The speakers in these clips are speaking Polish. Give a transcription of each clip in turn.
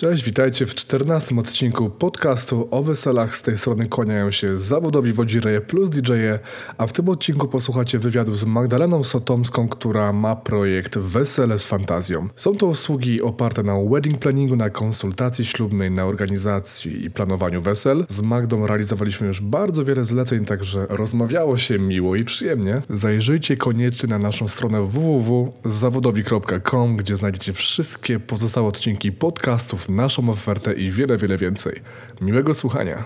Cześć, witajcie w czternastym odcinku podcastu o weselach. Z tej strony kłaniają się zawodowi wodzireje plus DJ-e, a w tym odcinku posłuchacie wywiadu z Magdaleną Sotomską, która ma projekt Wesele z Fantazją. Są to usługi oparte na wedding planningu, na konsultacji ślubnej, na organizacji i planowaniu wesel. Z Magdą realizowaliśmy już bardzo wiele zleceń, także rozmawiało się miło i przyjemnie. Zajrzyjcie koniecznie na naszą stronę www.zawodowi.com, gdzie znajdziecie wszystkie pozostałe odcinki podcastów naszą ofertę i wiele, wiele więcej. Miłego słuchania.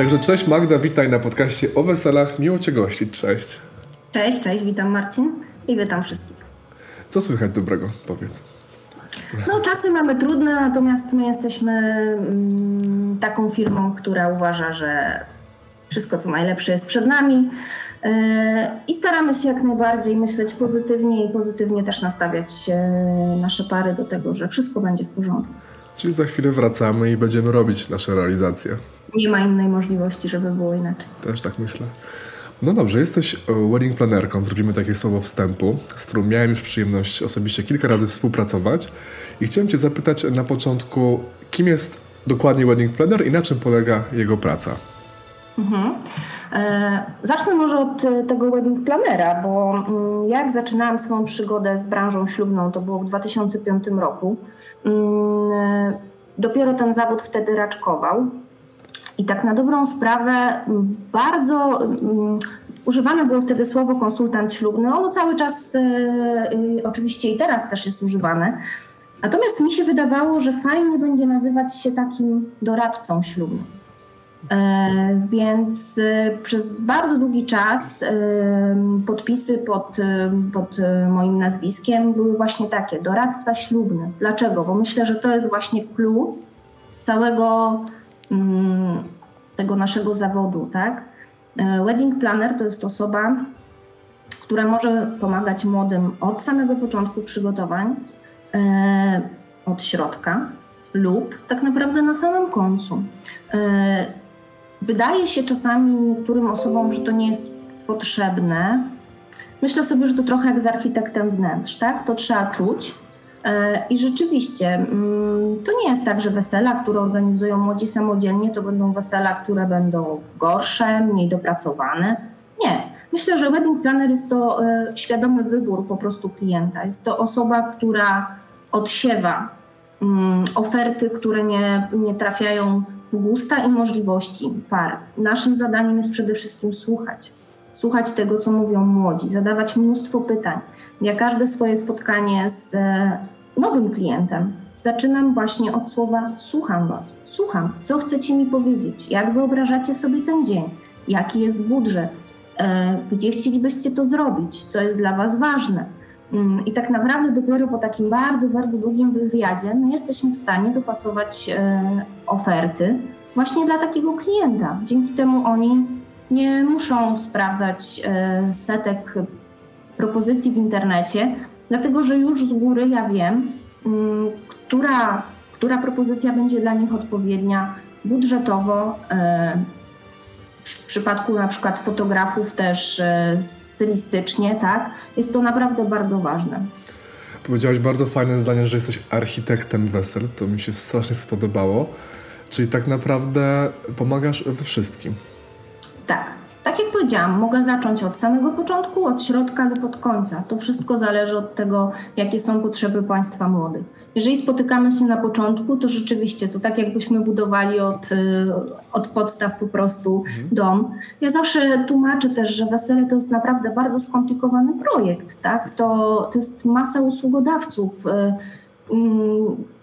Także cześć Magda, witaj na podcaście o weselach. Miło Cię gościć, cześć. Cześć, cześć, witam Marcin i witam wszystkich. Co słychać dobrego, powiedz? No czasy mamy trudne, natomiast my jesteśmy mm, taką firmą, która uważa, że wszystko co najlepsze jest przed nami yy, i staramy się jak najbardziej myśleć pozytywnie i pozytywnie też nastawiać yy, nasze pary do tego, że wszystko będzie w porządku. Czyli za chwilę wracamy i będziemy robić nasze realizacje nie ma innej możliwości, żeby było inaczej. Też tak myślę. No dobrze, jesteś e, wedding planerką, zrobimy takie słowo wstępu, z którą miałem już przyjemność osobiście kilka razy współpracować i chciałem Cię zapytać na początku, kim jest dokładnie wedding planner i na czym polega jego praca? Mhm. E, zacznę może od e, tego wedding planera, bo mm, jak zaczynałam swoją przygodę z branżą ślubną, to było w 2005 roku. Mm, dopiero ten zawód wtedy raczkował. I tak na dobrą sprawę bardzo używane było wtedy słowo konsultant ślubny. Ono cały czas y, y, oczywiście i teraz też jest używane. Natomiast mi się wydawało, że fajnie będzie nazywać się takim doradcą ślubnym. E, więc przez bardzo długi czas podpisy pod, pod moim nazwiskiem były właśnie takie: doradca ślubny. Dlaczego? Bo myślę, że to jest właśnie clue całego Mm, tego naszego zawodu, tak? E, wedding planner to jest osoba, która może pomagać młodym od samego początku przygotowań, e, od środka lub tak naprawdę na samym końcu. E, wydaje się czasami niektórym osobom, że to nie jest potrzebne. Myślę sobie, że to trochę jak z architektem wnętrz, tak? To trzeba czuć, I rzeczywiście mm, to nie jest tak, że wesela, które organizują młodzi samodzielnie, to będą wesela, które będą gorsze, mniej dopracowane. Nie. Myślę, że wedding planner jest to e, świadomy wybór po prostu klienta. Jest to osoba, która odsiewa mm, oferty, które nie, nie trafiają w gusta i możliwości par. Naszym zadaniem jest przede wszystkim słuchać. Słuchać tego, co mówią młodzi, zadawać mnóstwo pytań ja każde swoje spotkanie z e, nowym klientem zaczynam właśnie od słowa słucham Was, słucham, co chcecie mi powiedzieć, jak wyobrażacie sobie ten dzień, jaki jest budżet, e, gdzie chcielibyście to zrobić, co jest dla Was ważne. Mm, I tak naprawdę dopiero po takim bardzo, bardzo długim wywiadzie my jesteśmy w stanie dopasować e, oferty właśnie dla takiego klienta. Dzięki temu oni nie muszą sprawdzać setek propozycji w internecie, dlatego że już z góry ja wiem, mm, która, która propozycja będzie dla nich odpowiednia budżetowo. E, w przypadku na przykład fotografów też e, stylistycznie, tak, jest to naprawdę bardzo ważne. Powiedziałaś bardzo fajne zdanie, że jesteś architektem wesel. To mi się strasznie spodobało. Czyli tak naprawdę pomagasz we wszystkim. Tak powiedziałam, mogę zacząć od samego początku, od środka lub od końca. To wszystko zależy od tego, jakie są potrzeby państwa młodych. Jeżeli spotykamy się na początku, to rzeczywiście to tak jakbyśmy budowali od, y, od podstaw po prostu mhm. dom. Ja zawsze tłumaczę też, że wesele to jest naprawdę bardzo skomplikowany projekt. Tak? To, to jest masa usługodawców.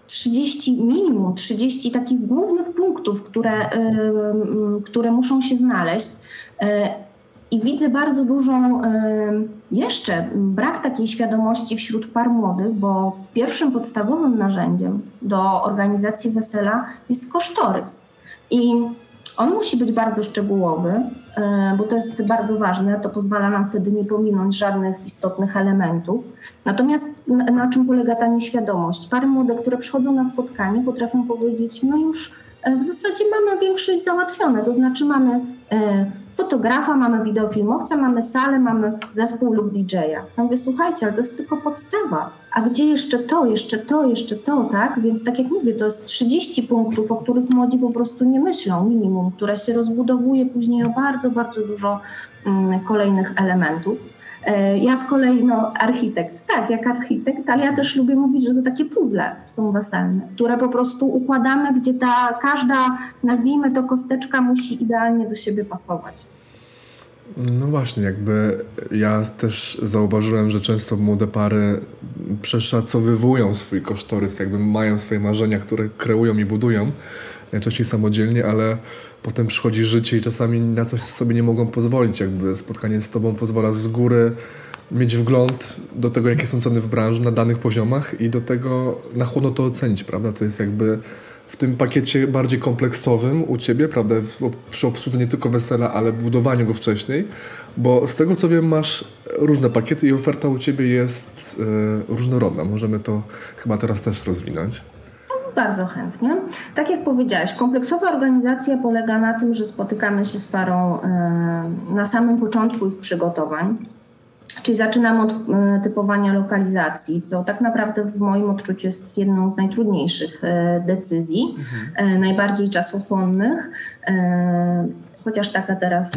30, y, mm, minimum 30 takich głównych punktów, które, y, które muszą się znaleźć. I widzę bardzo dużą jeszcze brak takiej świadomości wśród par młodych, bo pierwszym podstawowym narzędziem do organizacji wesela jest kosztorys. I On musi być bardzo szczegółowy, e, bo to jest bardzo ważne. To pozwala nam wtedy nie pominąć żadnych istotnych elementów. Natomiast na, czym polega ta nieświadomość? Pary młode, które przychodzą na spotkanie, potrafią powiedzieć: No już e, w zasadzie mamy większość załatwione, to znaczy mamy e, fotografa, mamy wideofilmowca, mamy salę, mamy zespół lub DJ-a. Ja mówię, słuchajcie, ale to jest tylko podstawa. A gdzie jeszcze to, jeszcze to, jeszcze to, tak? Więc tak jak mówię, to jest 30 punktów, o których młodzi po prostu nie myślą, minimum, które się rozbudowuje później o bardzo, bardzo dużo mm, kolejnych elementów. E, ja z kolei, no, architekt, tak, jak architekt, ale ja też lubię mówić, że to takie puzzle są weselne, które po prostu układamy, gdzie ta każda, nazwijmy to kosteczka, musi idealnie do siebie pasować. No właśnie, jakby ja też zauważyłem, że często młode pary przeszacowywują swój kosztorys, jakby mają swoje marzenia, które kreują i budują, najczęściej samodzielnie, ale potem przychodzi życie i czasami na coś sobie nie mogą pozwolić. Jakby spotkanie z tobą pozwala z góry mieć wgląd do tego, jakie są ceny w branży na danych poziomach i do tego na chłodno to ocenić, prawda? To jest jakby w tym pakiecie bardziej kompleksowym u Ciebie, prawda, przy obsłudze nie tylko wesela, ale budowaniu go wcześniej, bo z tego co wiem masz różne pakiety i oferta u Ciebie jest e, różnorodna. Możemy to chyba teraz też rozwinąć. Bardzo chętnie. Tak jak powiedziałaś, kompleksowa organizacja polega na tym, że spotykamy się z parą e, na samym początku ich przygotowań. Czyli zaczynamy od e, typowania lokalizacji, co tak naprawdę w moim odczuciu jest jedną z najtrudniejszych e, decyzji, mhm. najbardziej czasochłonnych. Chociaż taka teraz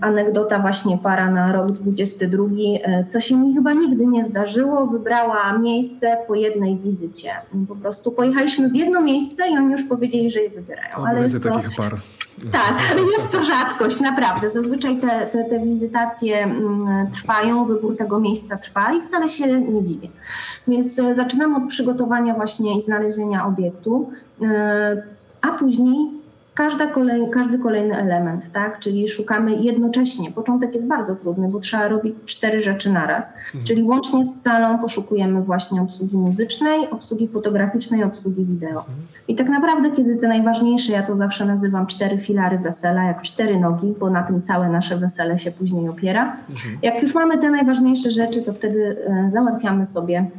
anegdota właśnie para na rok 22, e, co się mi chyba nigdy nie zdarzyło, wybrała miejsce po jednej wizycie. Po prostu pojechaliśmy w jedno miejsce i oni już powiedzieli, że je wybierają. O, ale jest to... takich par. Tak, ale jest to rzadkość, naprawdę. Zazwyczaj te, te, te wizytacje mm, trwają, wybór tego miejsca trwa i wcale się nie dziwię. Więc e, zaczynamy od przygotowania właśnie i znalezienia obiektu, a później każda kolej, każdy kolejny element, tak? Czyli szukamy jednocześnie. Początek jest bardzo trudny, bo trzeba robić cztery rzeczy naraz. Mhm. Czyli łącznie z salą poszukujemy właśnie obsługi muzycznej, obsługi fotograficznej, obsługi wideo. Mhm. I tak naprawdę, kiedy te najważniejsze, ja to zawsze nazywam cztery filary wesela, jak cztery nogi, bo na tym całe nasze wesele się później opiera. Mhm. Jak już mamy te najważniejsze rzeczy, to wtedy e, załatwiamy sobie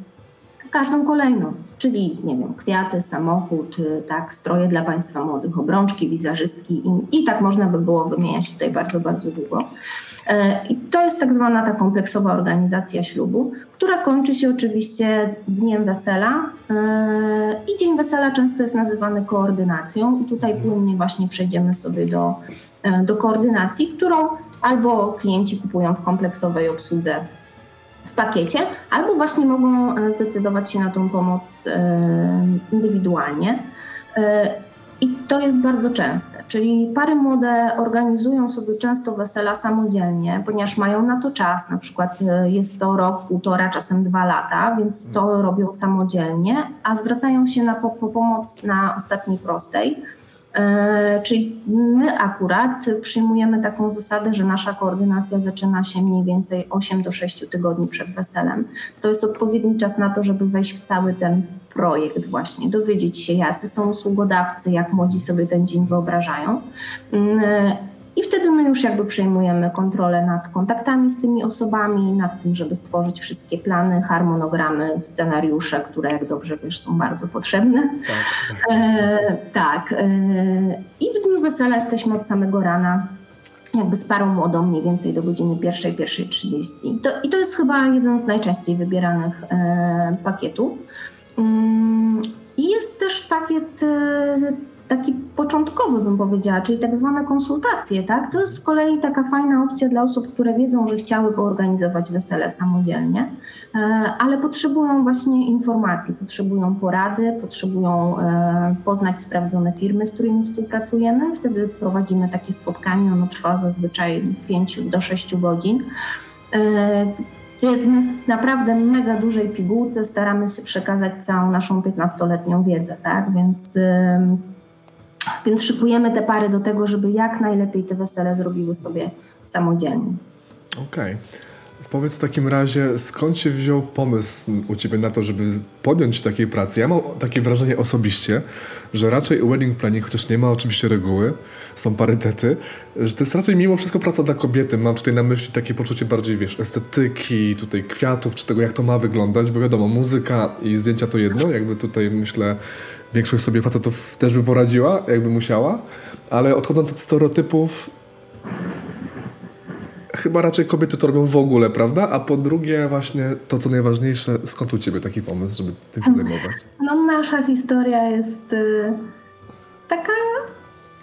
każdą kolejną, czyli nie wiem, kwiaty, samochód, y, tak, stroje dla Państwa młodych, obrączki, wizerzystki i, i tak można by było wymieniać tutaj bardzo, bardzo długo. E, I to jest tak zwana ta kompleksowa organizacja ślubu, która kończy się oczywiście dniem wesela. E, I dzień wesela często jest nazywany koordynacją, i tutaj płynnie właśnie przejdziemy sobie do, do koordynacji, którą albo klienci kupują w kompleksowej obsłudze w pakiecie, albo właśnie mogą e, zdecydować się na tą pomoc e, indywidualnie. E, I to jest bardzo częste, czyli pary młode organizują sobie często wesela samodzielnie, ponieważ mają na to czas, na przykład jest to rok, półtora, czasem dwa lata, więc to robią samodzielnie, a zwracają się na po, po pomoc na ostatniej prostej czyli my akurat przyjmujemy taką zasadę, że nasza koordynacja zaczyna się mniej więcej 8 do 6 tygodni przed weselem. To jest odpowiedni czas na to, żeby wejść w cały ten projekt właśnie, dowiedzieć się jacy są usługodawcy, jak młodzi sobie ten dzień wyobrażają. I wtedy my już jakby przejmujemy kontrolę nad kontaktami z tymi osobami, nad tym, żeby stworzyć wszystkie plany, harmonogramy, scenariusze, które jak dobrze wiesz są bardzo potrzebne. Tak. E, tak. E, I w dniu wesela jesteśmy od samego rana jakby z parą młodą mniej więcej do godziny pierwszej, pierwszej trzydzieści. I to jest chyba jeden z najczęściej wybieranych e, pakietów. Mm, I jest też pakiet e, taki początkowy, bym powiedziała, czyli tak zwane konsultacje, tak? To jest z kolei taka fajna opcja dla osób, które wiedzą, że chciałyby organizować wesele samodzielnie, e, ale potrzebują właśnie informacji, potrzebują porady, potrzebują e, poznać sprawdzone firmy, z którymi współpracujemy. Wtedy prowadzimy takie spotkanie, ono trwa zazwyczaj 5 do 6 godzin gdzie w naprawdę mega dużej pigułce staramy się przekazać całą naszą 15-letnią wiedzę, tak? Więc więc szykujemy te pary do tego, żeby jak najlepiej te wesele zrobiły sobie samodzielnie. Okej. Okay. Powiedz w takim razie, skąd się wziął pomysł u Ciebie na to, żeby podjąć takiej pracy? Ja mam takie wrażenie osobiście, że raczej wedding planning, chociaż nie ma oczywiście reguły, są parytety, że to jest raczej mimo wszystko praca dla kobiety. Mam tutaj na myśli takie poczucie bardziej, wiesz, estetyki, tutaj kwiatów, czy tego, jak to ma wyglądać, bo wiadomo, muzyka i zdjęcia to jedno, jakby tutaj myślę, większość sobie facetów też by poradziła, jakby musiała, ale odchodząc od stereotypów, chyba raczej kobiety to robią w ogóle, prawda? A po drugie właśnie to, co najważniejsze, skąd u Ciebie taki pomysł, żeby tym się zajmować? No nasza historia jest y, taka,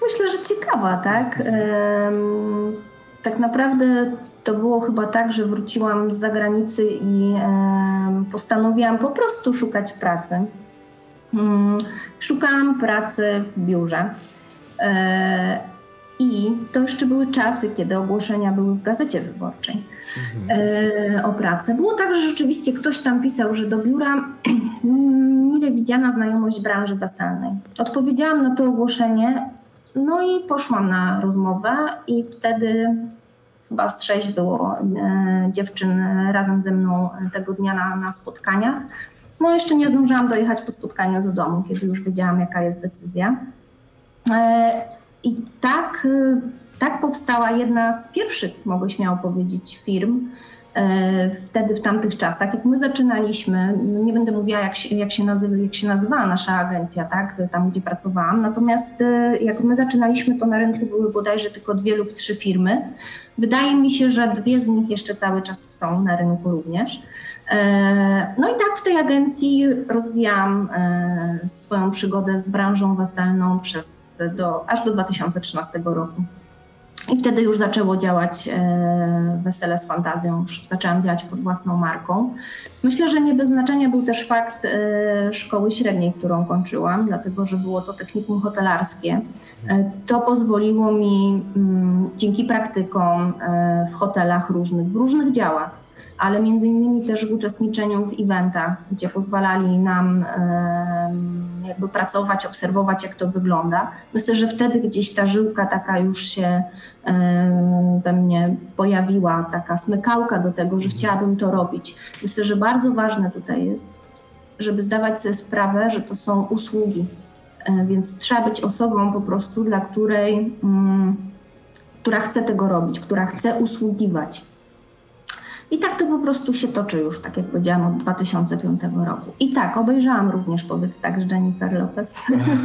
myślę, że ciekawa, tak? Ym, tak naprawdę to było chyba tak, że wróciłam z zagranicy i ym, postanowiłam po prostu szukać pracy. Ym, szukałam pracy w biurze. I to jeszcze były czasy, kiedy ogłoszenia były w gazecie wyborczej mhm. e, o pracę. Było tak, że rzeczywiście ktoś tam pisał, że do biura mile widziana znajomość branży weselnej. Odpowiedziałam na to ogłoszenie, no i poszłam na rozmowę i wtedy chyba z sześć było e, dziewczyn razem ze mną tego dnia na, na spotkaniach. No jeszcze nie zdążyłam dojechać po spotkaniu do domu, kiedy już wiedziałam, jaka jest decyzja. E, i tak, y, tak powstała jedna z pierwszych, mogę śmiało powiedzieć, firm y, wtedy w tamtych czasach. Jak my zaczynaliśmy, nie będę mówiła jak się, jak się, nazywa, jak się nazywała nasza agencja, tak, tam gdzie pracowałam, natomiast y, jak my zaczynaliśmy, to na rynku były bodajże tylko dwie lub trzy firmy. Wydaje mi się, że dwie z nich jeszcze cały czas są na rynku również. E, no i tak w tej agencji rozwijałam e, swoją przygodę z branżą weselną przez do, aż do 2013 roku. I wtedy już zaczęło działać e, Wesele z Fantazją, już zaczęłam działać pod własną marką. Myślę, że nie bez znaczenia był też fakt szkoły średniej, którą kończyłam, dlatego że było to technikum hotelarskie. To pozwoliło mi mm, dzięki praktykom w hotelach różnych, w różnych działach, ale między innymi też w uczestniczeniu w eventach, gdzie pozwalali nam jakby pracować, obserwować jak to wygląda. Myślę, że wtedy gdzieś ta żyłka taka już się we mnie pojawiła, taka smykałka do tego, że chciałabym to robić. Myślę, że bardzo ważne tutaj jest, żeby zdawać sobie sprawę, że to są usługi, e, więc trzeba być osobą po prostu, dla której, mm, która chce tego robić, która chce usługiwać i tak to po prostu się toczy już, tak jak powiedziałam, od 2005 roku. I tak, obejrzałam również, powiedz tak, z Jennifer Lopez,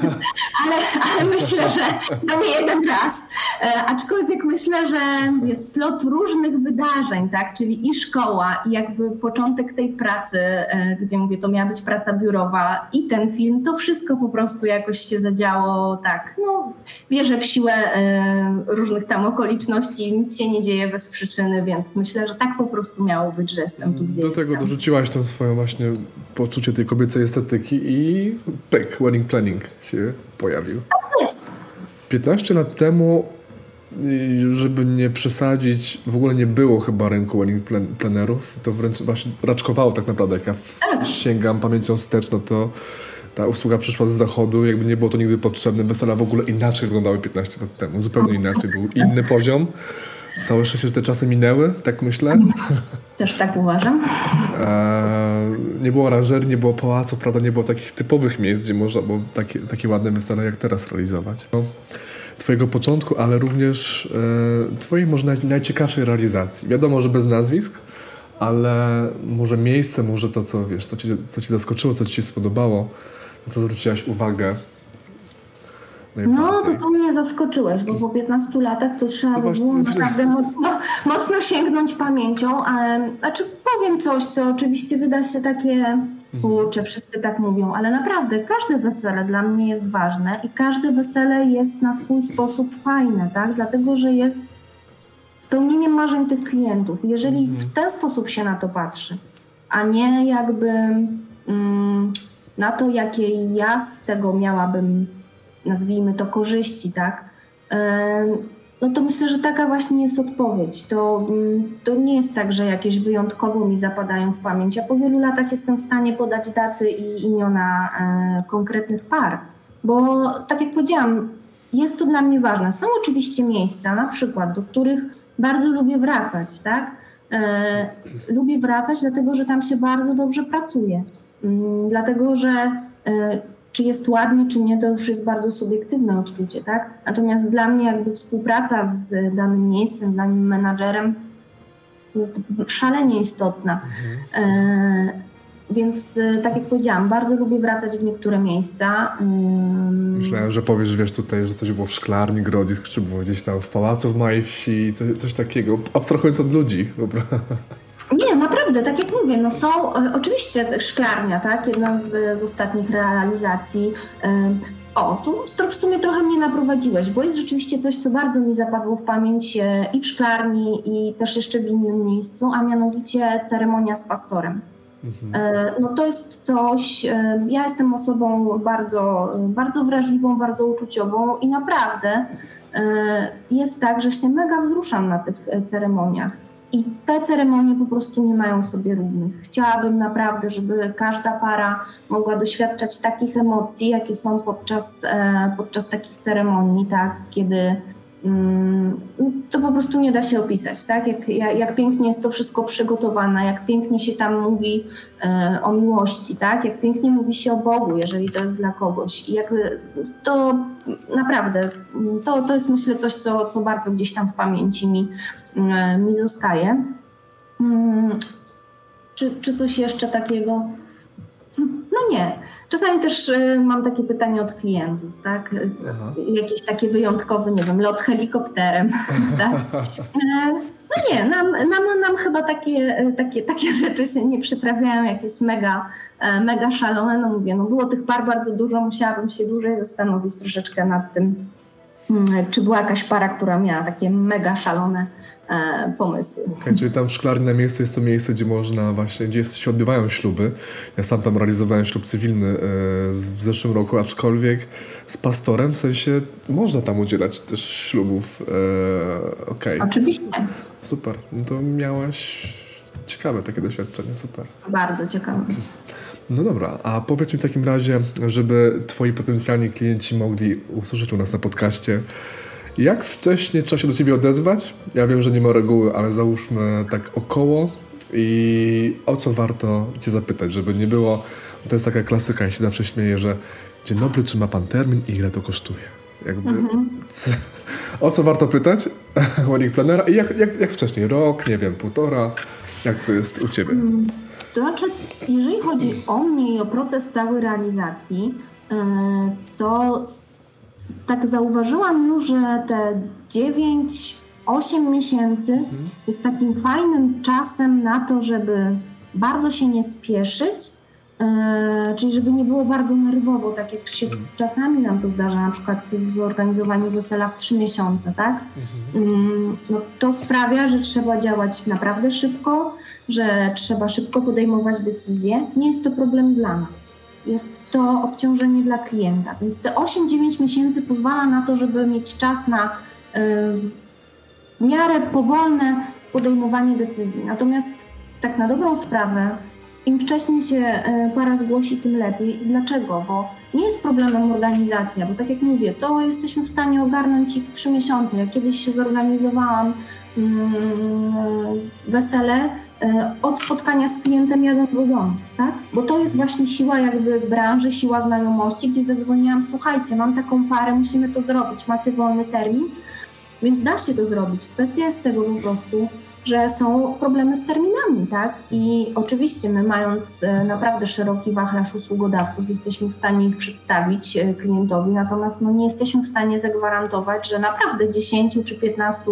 ale, ale myślę, że to nie jeden raz. E, aczkolwiek myślę, że jest plot różnych wydarzeń, tak, czyli i szkoła, i jakby początek tej pracy, e, gdzie mówię, to miała być praca biurowa, i ten film, to wszystko po prostu jakoś się zadziało, tak, no, wierzę w siłę e, różnych tam okoliczności, nic się nie dzieje bez przyczyny, więc myślę, że tak po prostu prostu miało być, że jestem tu gdzie Do tego jestem. dorzuciłaś tą swoją właśnie poczucie tej kobiecej estetyki i pyk, wedding planning się pojawił. Tak jest. 15 lat temu, żeby nie przesadzić, w ogóle nie było chyba rynku wedding plan planerów. To wręcz właśnie raczkowało tak naprawdę. Jak ja tak. sięgam pamięcią wstecz, no to ta usługa przyszła z zachodu, jakby nie było to nigdy potrzebne. Wesela w ogóle inaczej wyglądały 15 lat temu, zupełnie inaczej, był inny poziom. Całe szczęście, że te czasy minęły, tak myślę. Też tak uważam. E, nie było aranżerii, nie było pałacu, prawda, nie było takich typowych miejsc, gdzie można było takie, takie ładne wesele jak teraz realizować. No, twojego początku, ale również e, twojej może naj, najciekawszej realizacji. Wiadomo, że bez nazwisk, ale może miejsce, może to, co wiesz, co ci, co ci zaskoczyło, co ci się spodobało, na co zwróciłaś uwagę. No, to, to mnie zaskoczyłeś, bo po 15 latach to trzeba by było naprawdę mocno, mocno sięgnąć pamięcią. Ale, znaczy powiem coś, co oczywiście wyda się takie, mhm. kurczę, wszyscy tak mówią, ale naprawdę każde wesele dla mnie jest ważne i każde wesele jest na swój sposób fajne, tak? Dlatego, że jest spełnieniem marzeń tych klientów. Jeżeli w mhm. ten sposób się na to patrzy, a nie jakby mm, na to, jakie ja z tego miałabym nazwijmy to korzyści, tak? No to myślę, że taka właśnie jest odpowiedź. To, mm, to nie jest tak, że jakieś wyjątkowo mi zapadają w pamięć. Ja po wielu latach jestem w stanie podać daty i imiona e, konkretnych par, bo tak jak powiedziałam, jest to dla mnie ważne. Są oczywiście miejsca, na przykład, do których bardzo lubię wracać, tak? E, lubię wracać, dlatego że tam się bardzo dobrze pracuje. Mm, dlatego, że e, czy jest ładnie, czy nie, to już jest bardzo subiektywne odczucie, tak? Natomiast dla mnie jakby współpraca z danym miejscem, z danym menadżerem jest szalenie istotna. Mhm. E, więc tak jak powiedziałam, bardzo lubię wracać w niektóre miejsca. Myślałem, że powiesz, wiesz tutaj, że coś było w szklarni Grodzisk, czy było gdzieś tam w pałacu w Małej Wsi, coś, coś takiego, abstrahując od ludzi. Dobra. Nie, naprawdę, tak jak mówię, no są e, oczywiście szklarnia, tak, jedna z, z ostatnich realizacji. O, tu w sumie trochę mnie naprowadziłeś, bo jest rzeczywiście coś, co bardzo mi zapadło w pamięć e, i w szklarni, i też jeszcze w innym miejscu, a mianowicie ceremonia z pastorem. Mhm. E, no to jest coś, ja jestem osobą bardzo, bardzo wrażliwą, bardzo uczuciową i naprawdę jest tak, że się mega wzruszam na tych ceremoniach. I te ceremonie po prostu nie mają sobie równych. Chciałabym naprawdę, żeby każda para mogła doświadczać takich emocji, jakie są podczas, e, podczas takich ceremonii, tak, kiedy mm, to po prostu nie da się opisać, tak? Jak, jak, jak, pięknie jest to wszystko przygotowane, jak pięknie się tam mówi e, o miłości, tak? Jak pięknie mówi się o Bogu, jeżeli to jest dla kogoś. I jakby to naprawdę, to, to jest myślę coś, co, co bardzo gdzieś tam w pamięci mi, mi zostaje. Mm, czy, czy coś jeszcze takiego? No nie. Czasami też e, mam takie pytanie od klientów, tak? Aha. Jakieś takie wyjątkowe, nie wiem, lot helikopterem, tak? E, no nie, nam, nam, nam chyba takie, takie, takie rzeczy się nie przytrafiają, jak jest mega, mega szalone. No mówię, no było tych par bardzo dużo, musiałabym się dłużej zastanowić troszeczkę nad tym, mm, czy była jakaś para, która miała takie mega szalone e, pomysły. Okay, czyli tam w szklarni miejsce jest to miejsce, gdzie można właśnie, gdzie się odbywają śluby. Ja sam tam realizowałem ślub cywilny e, w zeszłym roku, aczkolwiek z pastorem, w sensie można tam udzielać też ślubów. E, okay. Oczywiście. Super. No to miałaś ciekawe takie doświadczenie, super. Bardzo ciekawe. No dobra, a powiedz mi w takim razie, żeby twoi potencjalni klienci mogli usłyszeć u nas na podcaście, jak wcześnie trzeba się do ciebie odezwać? Ja wiem, że nie ma reguły, ale załóżmy tak około i o co warto cię zapytać, żeby nie było, to jest taka klasyka, ja się zawsze śmieję, że dzień dobry, czy ma pan termin i ile to kosztuje? Jakby, mhm. o co warto pytać wedding planera i jak, jak, jak wcześniej? Rok, nie wiem, półtora? Jak to jest u ciebie? Mm, to znaczy, jeżeli chodzi o mnie i o proces całej realizacji, e, to tak zauważyłam już, że te 9-8 miesięcy mhm. jest takim fajnym czasem na to, żeby bardzo się nie spieszyć, e, czyli żeby nie było bardzo nerwowo, tak jak się mhm. czasami nam to zdarza, na przykład w zorganizowaniu wesela w 3 miesiące, tak? Mhm. Mm, no, to sprawia, że trzeba działać naprawdę szybko, że trzeba szybko podejmować decyzje. Nie jest to problem dla nas jest to obciążenie dla klienta. Więc te 8-9 miesięcy pozwala na to, żeby mieć czas na y, w miarę powolne podejmowanie decyzji. Natomiast tak na dobrą sprawę, im wcześniej się y, para zgłosi, tym lepiej. I dlaczego? Bo nie jest problemem organizacja, bo tak jak mówię, to jesteśmy w stanie ogarnąć ich w 3 miesiące. Ja kiedyś się zorganizowałam mm, wesele, E, od spotkania z klientem jadąc do domu, tak? Bo to jest właśnie siła jakby branży, siła znajomości, gdzie zadzwoniłam, słuchajcie, mam taką parę, musimy to zrobić, macie wolny termin? Więc da się to zrobić. Kwestia jest tego po prostu, że są problemy z terminami, tak? I oczywiście my mając e, naprawdę szeroki wachlarz usługodawców, jesteśmy w stanie ich przedstawić e, klientowi, natomiast no, nie jesteśmy w stanie zagwarantować, że naprawdę 10 czy 15,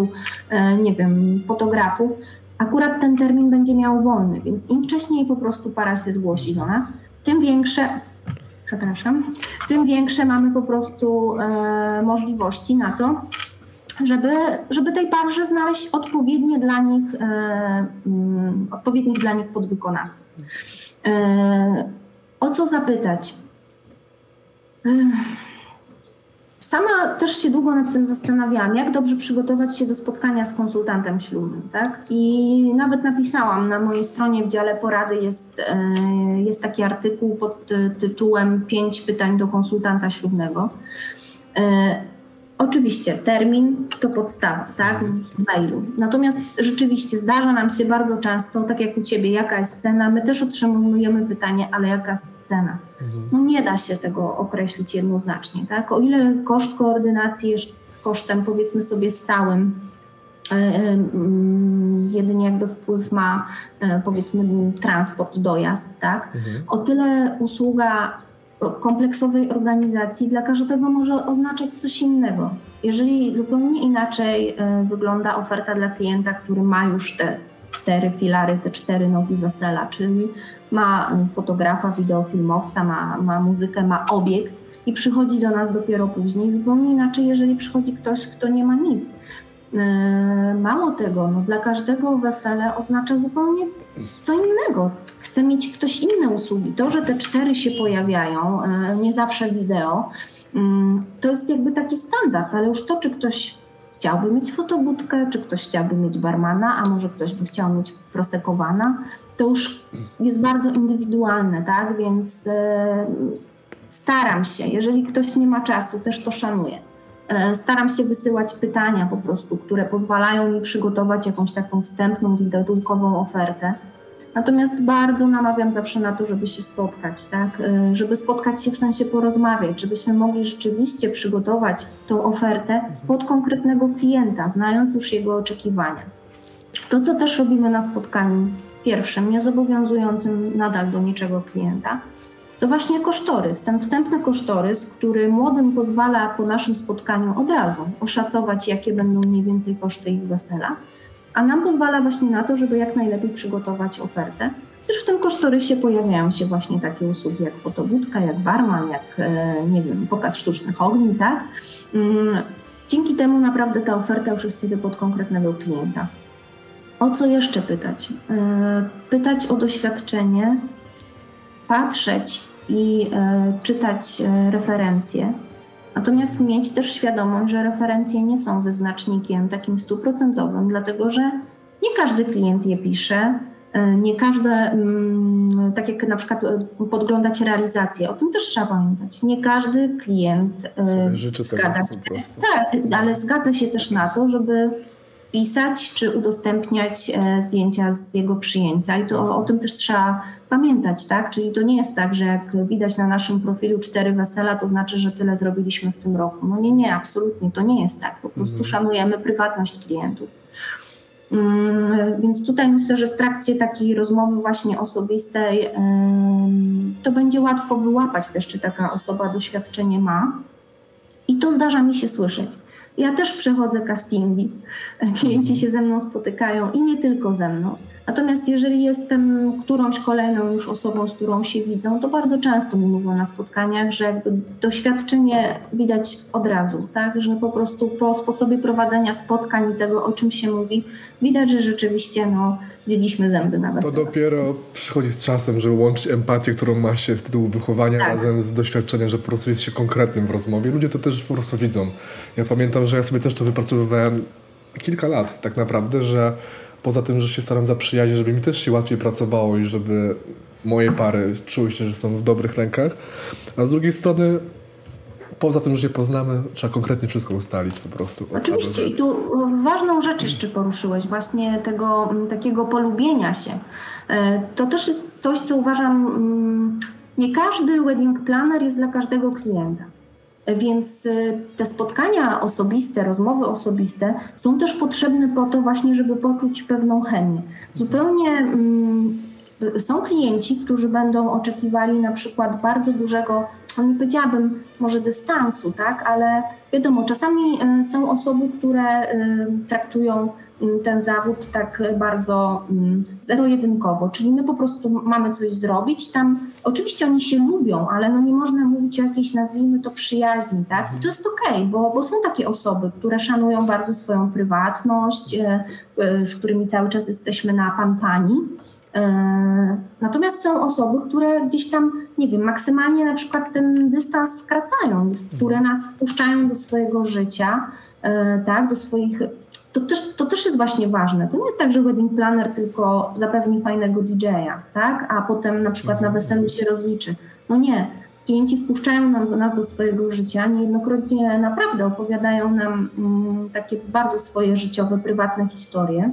nie wiem, fotografów akurat ten termin będzie miał wolny, więc im wcześniej po prostu para się zgłosi do nas, tym większe, przepraszam, tym większe mamy po prostu e, możliwości na to, żeby, żeby tej parze znaleźć odpowiednie dla nich, e, mm, odpowiednich dla nich podwykonawców. E, o co zapytać? E, Sama też się długo nad tym zastanawiałam, jak dobrze przygotować się do spotkania z konsultantem ślubnym, tak? I nawet napisałam na mojej stronie w dziale porady jest, e, jest taki artykuł pod tytułem Pięć pytań do konsultanta ślubnego. Oczywiście, termin to podstawa, tak, w mailu. Natomiast rzeczywiście zdarza nam się bardzo często, tak jak u Ciebie, jaka jest cena, my też otrzymujemy pytanie, ale jaka jest cena? No nie da się tego określić jednoznacznie, tak. O ile koszt koordynacji jest kosztem, powiedzmy sobie, stałym, e, e, mm, jedynie jakby wpływ ma, e, powiedzmy, transport, dojazd, tak, o tyle usługa kompleksowej organizacji dla każdego może oznaczać coś innego. Jeżeli zupełnie inaczej e, wygląda oferta dla klienta, który ma już te cztery filary, te cztery nogi wesela, czyli ma e, fotografa, wideofilmowca, ma, ma muzykę, ma obiekt i przychodzi do nas dopiero później. Zupełnie inaczej, jeżeli przychodzi ktoś, kto nie ma nic. E, mało tego, no dla każdego wesele oznacza zupełnie co innego chce mieć ktoś inne usługi. To, że te cztery się pojawiają, e, nie zawsze wideo, mm, to jest jakby taki standard, ale już to, czy ktoś chciałby mieć fotobudkę, czy ktoś chciałby mieć barmana, a może ktoś by chciał mieć prosekowana, to już jest bardzo indywidualne, tak? Więc staram się, jeżeli ktoś nie ma czasu, też to szanuję. E, staram się wysyłać pytania po prostu, które pozwalają mi przygotować jakąś taką wstępną, widełkową ofertę Natomiast bardzo namawiam zawsze na to, żeby się spotkać, tak? Y, żeby spotkać się w sensie porozmawiać, żebyśmy mogli rzeczywiście przygotować tą ofertę pod konkretnego klienta, znając już jego oczekiwania. To, co też robimy na spotkaniu pierwszym, niezobowiązującym nadal do niczego klienta, to właśnie kosztorys, ten wstępny kosztorys, który młodym pozwala po naszym spotkaniu od razu oszacować, jakie będą mniej więcej koszty ich wesela a nam pozwala właśnie na to, żeby jak najlepiej przygotować ofertę. Też w tym kosztorysie pojawiają się właśnie takie usługi jak fotobudka, jak barman, jak e, nie wiem, pokaz sztucznych ogni, tak? Mm, dzięki temu naprawdę ta oferta już jest wtedy pod konkretnego klienta. O co jeszcze pytać? E, pytać o doświadczenie, patrzeć i e, czytać referencje, Natomiast mieć też świadomość, że referencje nie są wyznacznikiem takim stuprocentowym, dlatego że nie każdy klient je pisze, e, nie każde, mm, tak jak na przykład e, podglądać realizację, o tym też trzeba pamiętać. Nie każdy klient e, zgadza się, tak, ale zgadza się też na to, żeby pisać czy udostępniać e, zdjęcia z jego przyjęcia. I to o, o, tym też trzeba pamiętać, tak? Czyli to nie jest tak, że jak widać na naszym profilu cztery wesela, to znaczy, że tyle zrobiliśmy w tym roku. No nie, nie, absolutnie to nie jest tak. Po prostu mhm. szanujemy prywatność klientów. Mm, więc tutaj myślę, że w trakcie takiej rozmowy właśnie osobistej to będzie łatwo wyłapać też, czy taka osoba doświadczenie ma. I to zdarza mi się słyszeć. Ja też przechodzę castingi. Klienci się ze mną spotykają i nie tylko ze mną. Natomiast jeżeli jestem którąś kolejną już osobą, z którą się widzą, to bardzo często mi mówią na spotkaniach, że doświadczenie widać od razu, tak? Że po prostu po sposobie prowadzenia spotkań i tego, o czym się mówi, widać, że rzeczywiście no, zjedliśmy zęby na To dopiero przychodzi z czasem, żeby łączyć empatię, którą ma się z tytułu wychowania tak. razem z doświadczeniem, że po prostu jest się konkretnym w rozmowie. Ludzie to też po prostu widzą. Ja pamiętam, że ja sobie też to wypracowywałem kilka lat tak naprawdę, że poza tym, że się staram zaprzyjaźnić, żeby mi też się łatwiej pracowało i żeby moje pary czuły się, że są w dobrych rękach, a z drugiej strony poza tym, że się poznamy, trzeba konkretnie wszystko ustalić po prostu. Oczywiście i tu ważną rzecz jeszcze poruszyłeś, właśnie tego takiego polubienia się. E, to też jest coś, co uważam, nie każdy wedding planner jest dla każdego klienta. Więc y, te spotkania osobiste, rozmowy osobiste są też potrzebne po to właśnie, żeby poczuć pewną chemię. Zupełnie mm, są klienci, którzy będą oczekiwali na przykład bardzo dużego, no nie powiedziałabym może dystansu, tak, ale wiadomo, czasami y, są osoby, które y, traktują ten zawód tak bardzo mm, zero-jedynkowo, czyli my po prostu mamy coś zrobić. Tam oczywiście oni się lubią, ale no nie można mówić o jakiejś, nazwijmy to, przyjaźni, tak? I to jest okej, okay, bo, bo są takie osoby, które szanują bardzo swoją prywatność, e, e, z którymi cały czas jesteśmy na pan-pani. Natomiast są osoby, które gdzieś tam, nie wiem, maksymalnie na przykład ten dystans skracają, które nas wpuszczają do swojego życia, tak, do swoich to też, to też jest właśnie ważne. To nie jest tak, że wedding planner tylko zapewni fajnego DJ-a, tak? a potem na przykład na weselu się rozliczy. No nie. klienci wpuszczają nam, nas do swojego życia, niejednokrotnie naprawdę opowiadają nam mm, takie bardzo swoje życiowe, prywatne historie.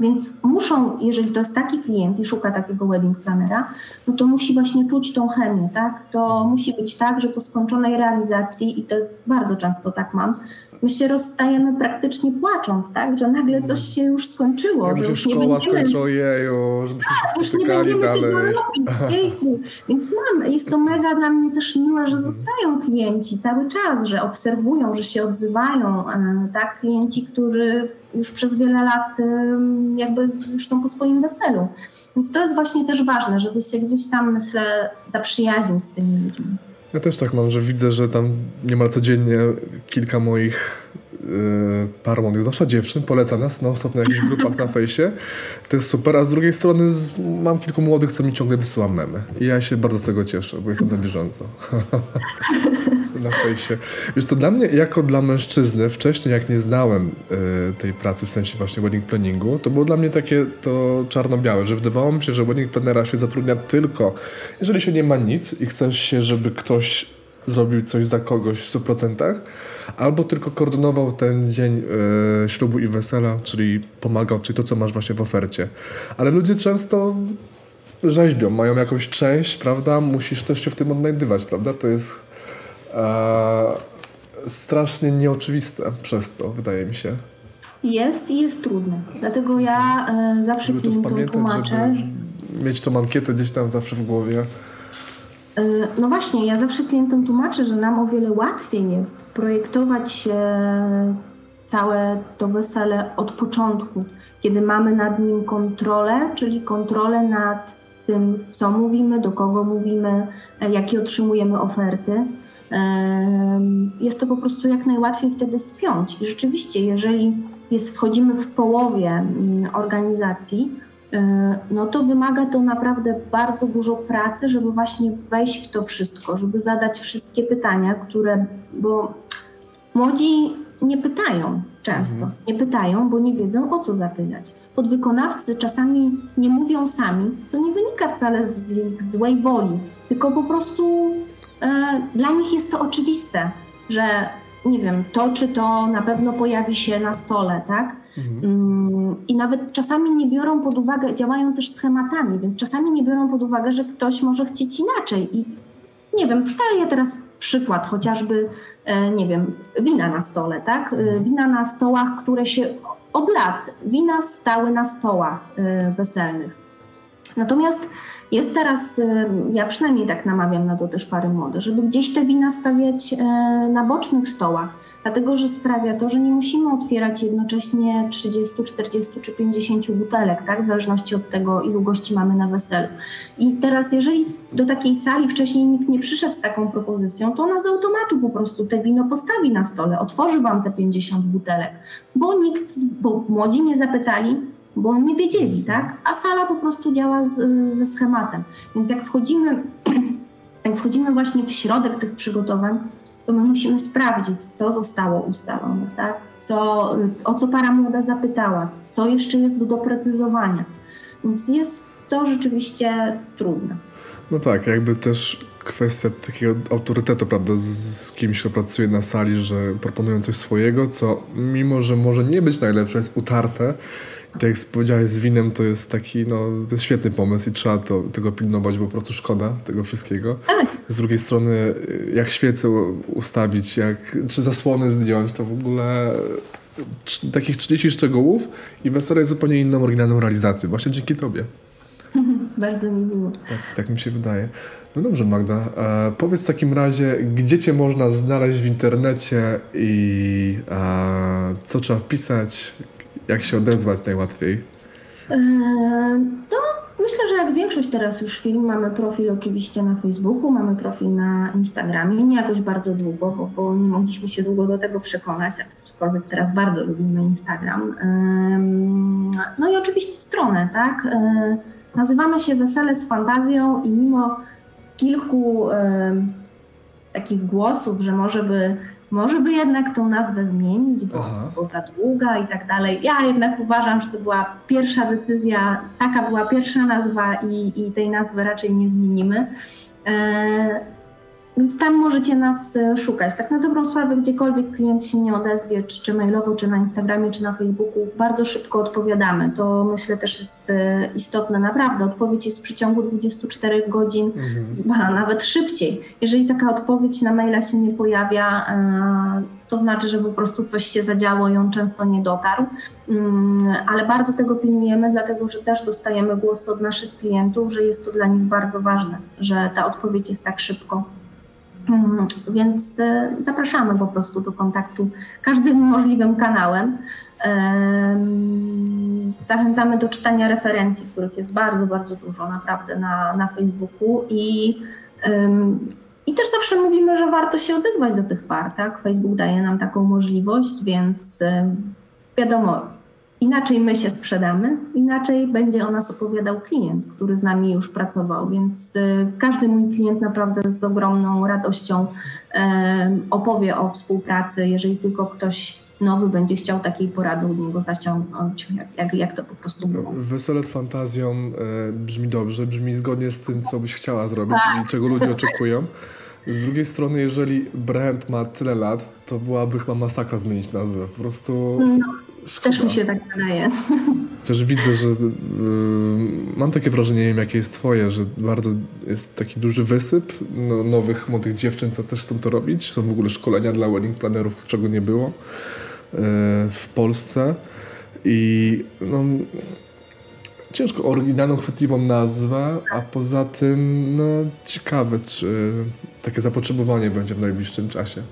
Więc muszą, jeżeli to jest taki klient i szuka takiego wedding planera, no to musi właśnie czuć tą chemię, tak? To musi być tak, że po skończonej realizacji, i to jest bardzo często tak mam, my się rozstajemy praktycznie płacząc, tak? Że nagle coś się już skończyło. Jakby że już nie będziemy, skończyła, jeju, żebyśmy się już nie będziemy dalej. tego robić. Jejku. Więc mam, jest to mega dla mnie też miłe, Mhm. że zostają klienci cały czas, że obserwują, że się odzywają, e, tak? Klienci, którzy już przez wiele lat jakby już są po swoim weselu. Więc to jest właśnie też ważne, żeby się gdzieś tam, myślę, zaprzyjaźnić z tymi ludźmi. Ja też tak mam, że widzę, że tam niemal codziennie kilka moich yy, par młodych, zwłaszcza dziewczyn, poleca nas non stop na jakichś grupach na fejsie. To jest super, a z drugiej strony mam kilku młodych, co mi ciągle wysyła memy. I ja się bardzo z tego cieszę, bo jestem na bieżąco. na fejsie. Wiesz to dla mnie, jako dla mężczyzny, wcześniej jak nie znałem y, tej pracy, w sensie właśnie wedding planningu, to było dla mnie takie to czarno-białe, że wydawało mi się, że wedding planera się zatrudnia tylko, jeżeli się nie ma nic i chce się, żeby ktoś zrobił coś za kogoś w 100%, albo tylko koordynował ten dzień y, ślubu i wesela, czyli pomagał, czyli to, co masz właśnie w ofercie. Ale ludzie często rzeźbią, mają jakąś część, prawda? Musisz też się w tym odnajdywać, prawda? To jest strasznie nieoczywiste przez to, wydaje mi się. Jest i jest trudne. Dlatego ja e, zawsze Żeby to spamiętać, tłumaczę, żeby mieć tą ankietę gdzieś tam zawsze w głowie. E, No właśnie, ja zawsze klientom tłumaczę, że nam o wiele łatwiej jest projektować e, całe to wesele od początku, kiedy mamy nad nim kontrolę, czyli kontrolę nad tym, co mówimy, do kogo mówimy, e, jakie otrzymujemy oferty. Jest to po prostu jak najłatwiej wtedy spiąć. I rzeczywiście, jeżeli jest, wchodzimy w połowie mm, organizacji, e, no to wymaga to naprawdę bardzo dużo pracy, żeby właśnie wejść w to wszystko, żeby zadać wszystkie pytania, które, bo młodzi nie pytają często, nie pytają, bo nie wiedzą o co zapytać. Podwykonawcy czasami nie mówią sami, co nie wynika wcale z ich złej woli, tylko po prostu dla nich jest to oczywiste, że nie wiem, to czy to na pewno pojawi się na stole, tak? Mm, I nawet czasami nie biorą pod uwagę, działają też schematami, więc czasami nie biorą pod uwagę, że ktoś może chcieć inaczej. I nie wiem, daję teraz przykład chociażby, e, nie wiem, wina na stole, tak? E, Wina na stołach, które się od lat, wina stały na stołach e, weselnych. Natomiast jest teraz, e, ja przynajmniej tak namawiam na to też pary młode, żeby gdzieś te wina stawiać e, na bocznych stołach, dlatego że sprawia to, że nie musimy otwierać jednocześnie 30, 40 czy 50 butelek, tak, w zależności od tego, ilu gości mamy na weselu. I teraz, jeżeli do takiej sali wcześniej nikt nie przyszedł z taką propozycją, to ona z automatu po prostu te wino postawi na stole, otworzy wam te 50 butelek, bo nikt, bo młodzi nie zapytali, bo nie wiedzieli, tak? A sala po prostu działa z, ze schematem. Więc jak wchodzimy, jak wchodzimy właśnie w środek tych przygotowań, to my musimy sprawdzić, co zostało ustalone, tak? Co, o co para młoda zapytała, co jeszcze jest do doprecyzowania. Więc jest to rzeczywiście trudne. No tak, jakby też kwestia takiego autorytetu, prawda, z, z kimś, kto pracuje na sali, że proponują coś swojego, co mimo, że może nie być najlepsze, jest utarte. Tak jak powiedziałeś z winem, to jest taki, no, to jest świetny pomysł i trzeba to, tego pilnować, bo po prostu szkoda tego wszystkiego. Tak. Z drugiej strony, jak świece u- ustawić, jak, czy zasłony zdjąć, to w ogóle takich 30 szczegółów i wesele jest zupełnie inną, oryginalną realizacją. Właśnie dzięki tobie. Bardzo mi miło. Tak, tak mi się wydaje. No dobrze, Magda. E, powiedz w takim razie, gdzie Cię można znaleźć w internecie i e, co trzeba wpisać, jak się odezwać najłatwiej? Eee, No, myślę, że jak większość teraz już firm, mamy profil oczywiście na Facebooku, mamy profil na Instagramie, nie jakoś bardzo długo, bo, bo nie mogliśmy się długo do tego przekonać, aczkolwiek teraz bardzo lubimy Instagram. No i oczywiście stronę, tak? Eee, Nazywamy się Wesele z Fantazją i mimo kilku takich głosów, że może by, może by jednak tą nazwę zmienić, bo, Aha. bo za długa i tak dalej. Ja jednak uważam, że to była pierwsza decyzja, taka była pierwsza nazwa i, i tej nazwy raczej nie zmienimy. E, więc tam możecie nas e, szukać. Tak na dobrą sprawę, gdziekolwiek klient się nie odezwie, czy, czy mailowo, czy na Instagramie, czy na Facebooku, bardzo szybko odpowiadamy. To myślę też jest e, istotne, naprawdę. Odpowiedź jest w przeciągu 24 godzin, mhm. nawet szybciej. Jeżeli taka odpowiedź na maila się nie pojawia, e, to znaczy, że po prostu coś się zadziało i on często nie dotarł. Mm, ale bardzo tego pilnujemy, dlatego że też dostajemy głosy od naszych klientów, że jest to dla nich bardzo ważne, że ta odpowiedź jest tak szybko. Mm, więc e, zapraszamy po prostu do kontaktu każdym możliwym kanałem. Zachęcamy do czytania referencji, których jest bardzo, bardzo dużo naprawdę na, na Facebooku i, i też zawsze mówimy, że warto się odezwać do tych par, tak? Facebook daje nam taką możliwość, więc wiadomo, Inaczej my się sprzedamy, inaczej będzie o nas opowiadał klient, który z nami już pracował, więc y, każdy mój klient naprawdę z ogromną radością opowie o współpracy, jeżeli tylko ktoś nowy będzie chciał takiej porady u niego zaciągnąć, jak, jak, jak to po prostu było. Wesele z fantazją e, brzmi dobrze, brzmi zgodnie z tym, co byś chciała zrobić tak. i czego ludzie oczekują. Z drugiej strony, jeżeli brand ma tyle lat, to byłaby chyba masakra zmienić nazwę. Po prostu no. Szkoda. Też mi się tak wydaje. Chociaż widzę, że y, mam takie wrażenie, nie wiem jakie jest twoje, że bardzo jest taki duży wysyp no, nowych, młodych dziewczyn, co też chcą to robić. Są w ogóle szkolenia dla wedding planerów, czego nie było y, w Polsce. I no, ciężko oryginalną, chwytliwą nazwę, a poza tym no, ciekawe, czy takie zapotrzebowanie będzie w najbliższym czasie.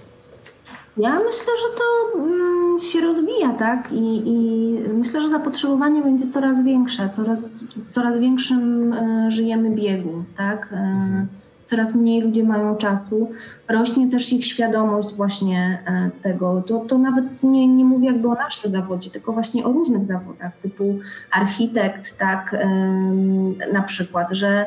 Ja myślę, że to mm, się rozwija, tak? I, I, myślę, że zapotrzebowanie będzie coraz większe, coraz, w coraz większym y, żyjemy biegu, tak? Y, mhm. Coraz mniej ludzie mają czasu. Rośnie też ich świadomość właśnie y, tego. To, to nawet nie, nie mówię jakby o naszym zawodzie, tylko właśnie o różnych zawodach, typu architekt, tak? Na przykład, że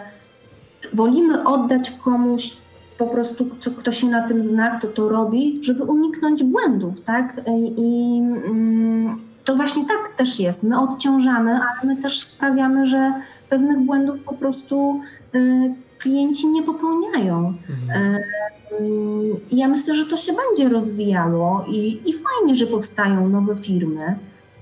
wolimy oddać komuś po prostu co, kto się na tym zna, kto to robi, żeby uniknąć błędów, tak? I, mm, to właśnie tak też jest. My odciążamy, ale my też sprawiamy, że pewnych błędów po prostu y, klienci nie popełniają. Mhm. Ja myślę, że to się będzie rozwijało i, i fajnie, że powstają nowe firmy.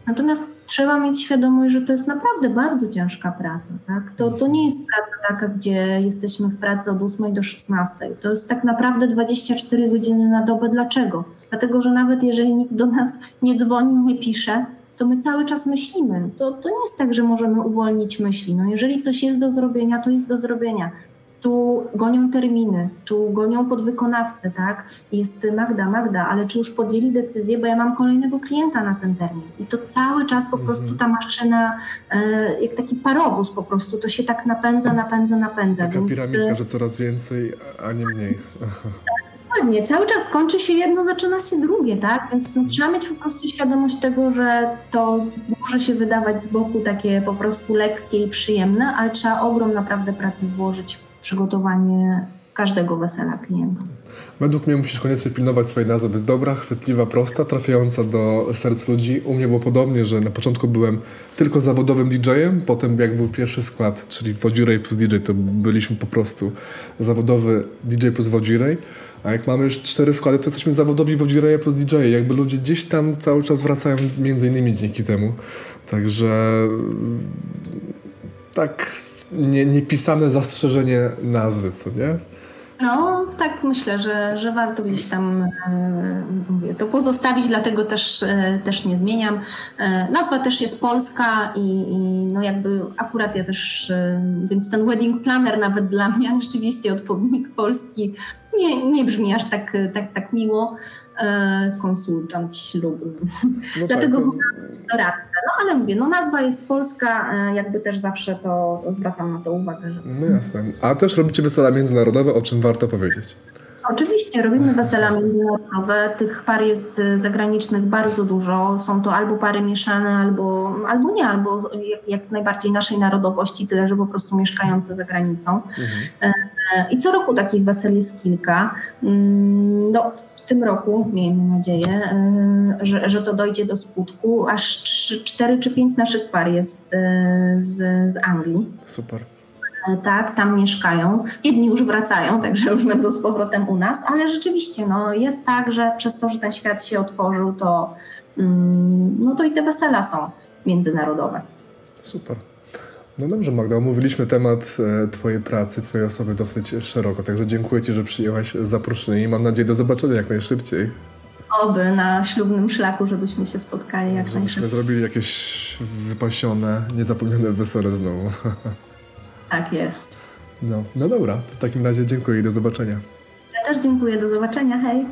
Natomiast trzeba mieć świadomość, że to jest naprawdę bardzo ciężka praca. Tak? To, to nie jest praca taka, gdzie jesteśmy w pracy od 8 do 16. To jest tak naprawdę 24 godziny na dobę. Dlaczego? Dlatego, że nawet jeżeli nikt do nas nie dzwoni, nie pisze, to my cały czas myślimy. To, to nie jest tak, że możemy uwolnić myśli. No jeżeli coś jest do zrobienia, to jest do zrobienia tu gonią terminy, tu gonią podwykonawcy, tak? Jest Magda, Magda, ale czy już podjęli decyzję, bo ja mam kolejnego klienta na ten termin. I to cały czas po prostu mhm. ta maszyna, e, jak taki parowóz po prostu, to się tak napędza, napędza, napędza. Taka więc... piramidka, że coraz więcej, a nie mniej. Dokładnie, cały czas kończy się jedno, zaczyna się drugie, tak? Więc no, trzeba mieć po prostu świadomość tego, że to może się wydawać z boku takie po prostu lekkie i przyjemne, ale trzeba ogrom naprawdę pracy włożyć w przygotowanie każdego wesela klienta. Według mnie musisz koniecznie pilnować swojej nazwy. Jest dobra, chwytliwa, prosta, trafiająca do serc ludzi. U mnie było podobnie, że na początku byłem tylko zawodowym DJ-em, potem jak był pierwszy skład, czyli Wodzirej plus DJ, to byliśmy po prostu zawodowy DJ plus Wodzirej. A jak mamy już cztery składy, to jesteśmy zawodowi Wodzireje plus DJ. Jakby ludzie gdzieś tam cały czas wracają między innymi dzięki temu. Także tak nie, niepisane zastrzeżenie nazwy, co nie? No, tak myślę, że, że warto gdzieś tam e, to pozostawić, dlatego też, e, też nie zmieniam. E, nazwa też jest polska i, i, no jakby akurat ja też, więc ten wedding planner nawet dla mnie rzeczywiście odpowiednik polski nie, nie brzmi aż tak, tak, tak miło. Konsultant ślubny. No Dlatego tak, to doradcę. No ale mówię, no nazwa jest polska, e, jakby też zawsze to zwracam na to uwagę. Że... No jasne. A też robicie wesela międzynarodowe, o czym warto powiedzieć. Oczywiście robimy wesela międzynarodowe. Tych par jest e, zagranicznych bardzo dużo. Są to albo pary mieszane, albo, albo nie, albo jak, jak najbardziej naszej narodowości, tyle że po prostu mieszkające za granicą. Mhm. I co roku takich wesel jest kilka. Mm, no, w tym roku miejmy nadzieję, e, że, że to dojdzie do skutku. Aż cztery czy pięć naszych par jest z, z Anglii. Super. E, tak, tam mieszkają. Jedni już wracają, także już będą z powrotem u nas, ale rzeczywiście no, jest tak, że przez to, że ten świat się otworzył, to, mm, no, to i te wesela są międzynarodowe. Super. No dobrze, Magda, omówiliśmy temat e, Twojej pracy, Twojej osoby dosyć szeroko, także dziękuję Ci, że przyjęłaś zaproszenie i mam nadzieję do zobaczenia jak najszybciej. Oby na ślubnym szlaku, żebyśmy się spotkali jak Żebyśmy najszybciej. zrobili jakieś wypasione, niezapomniane wesele znowu. Tak jest. No, no dobra, to w takim razie dziękuję i do zobaczenia. Ja też dziękuję, do zobaczenia, hej.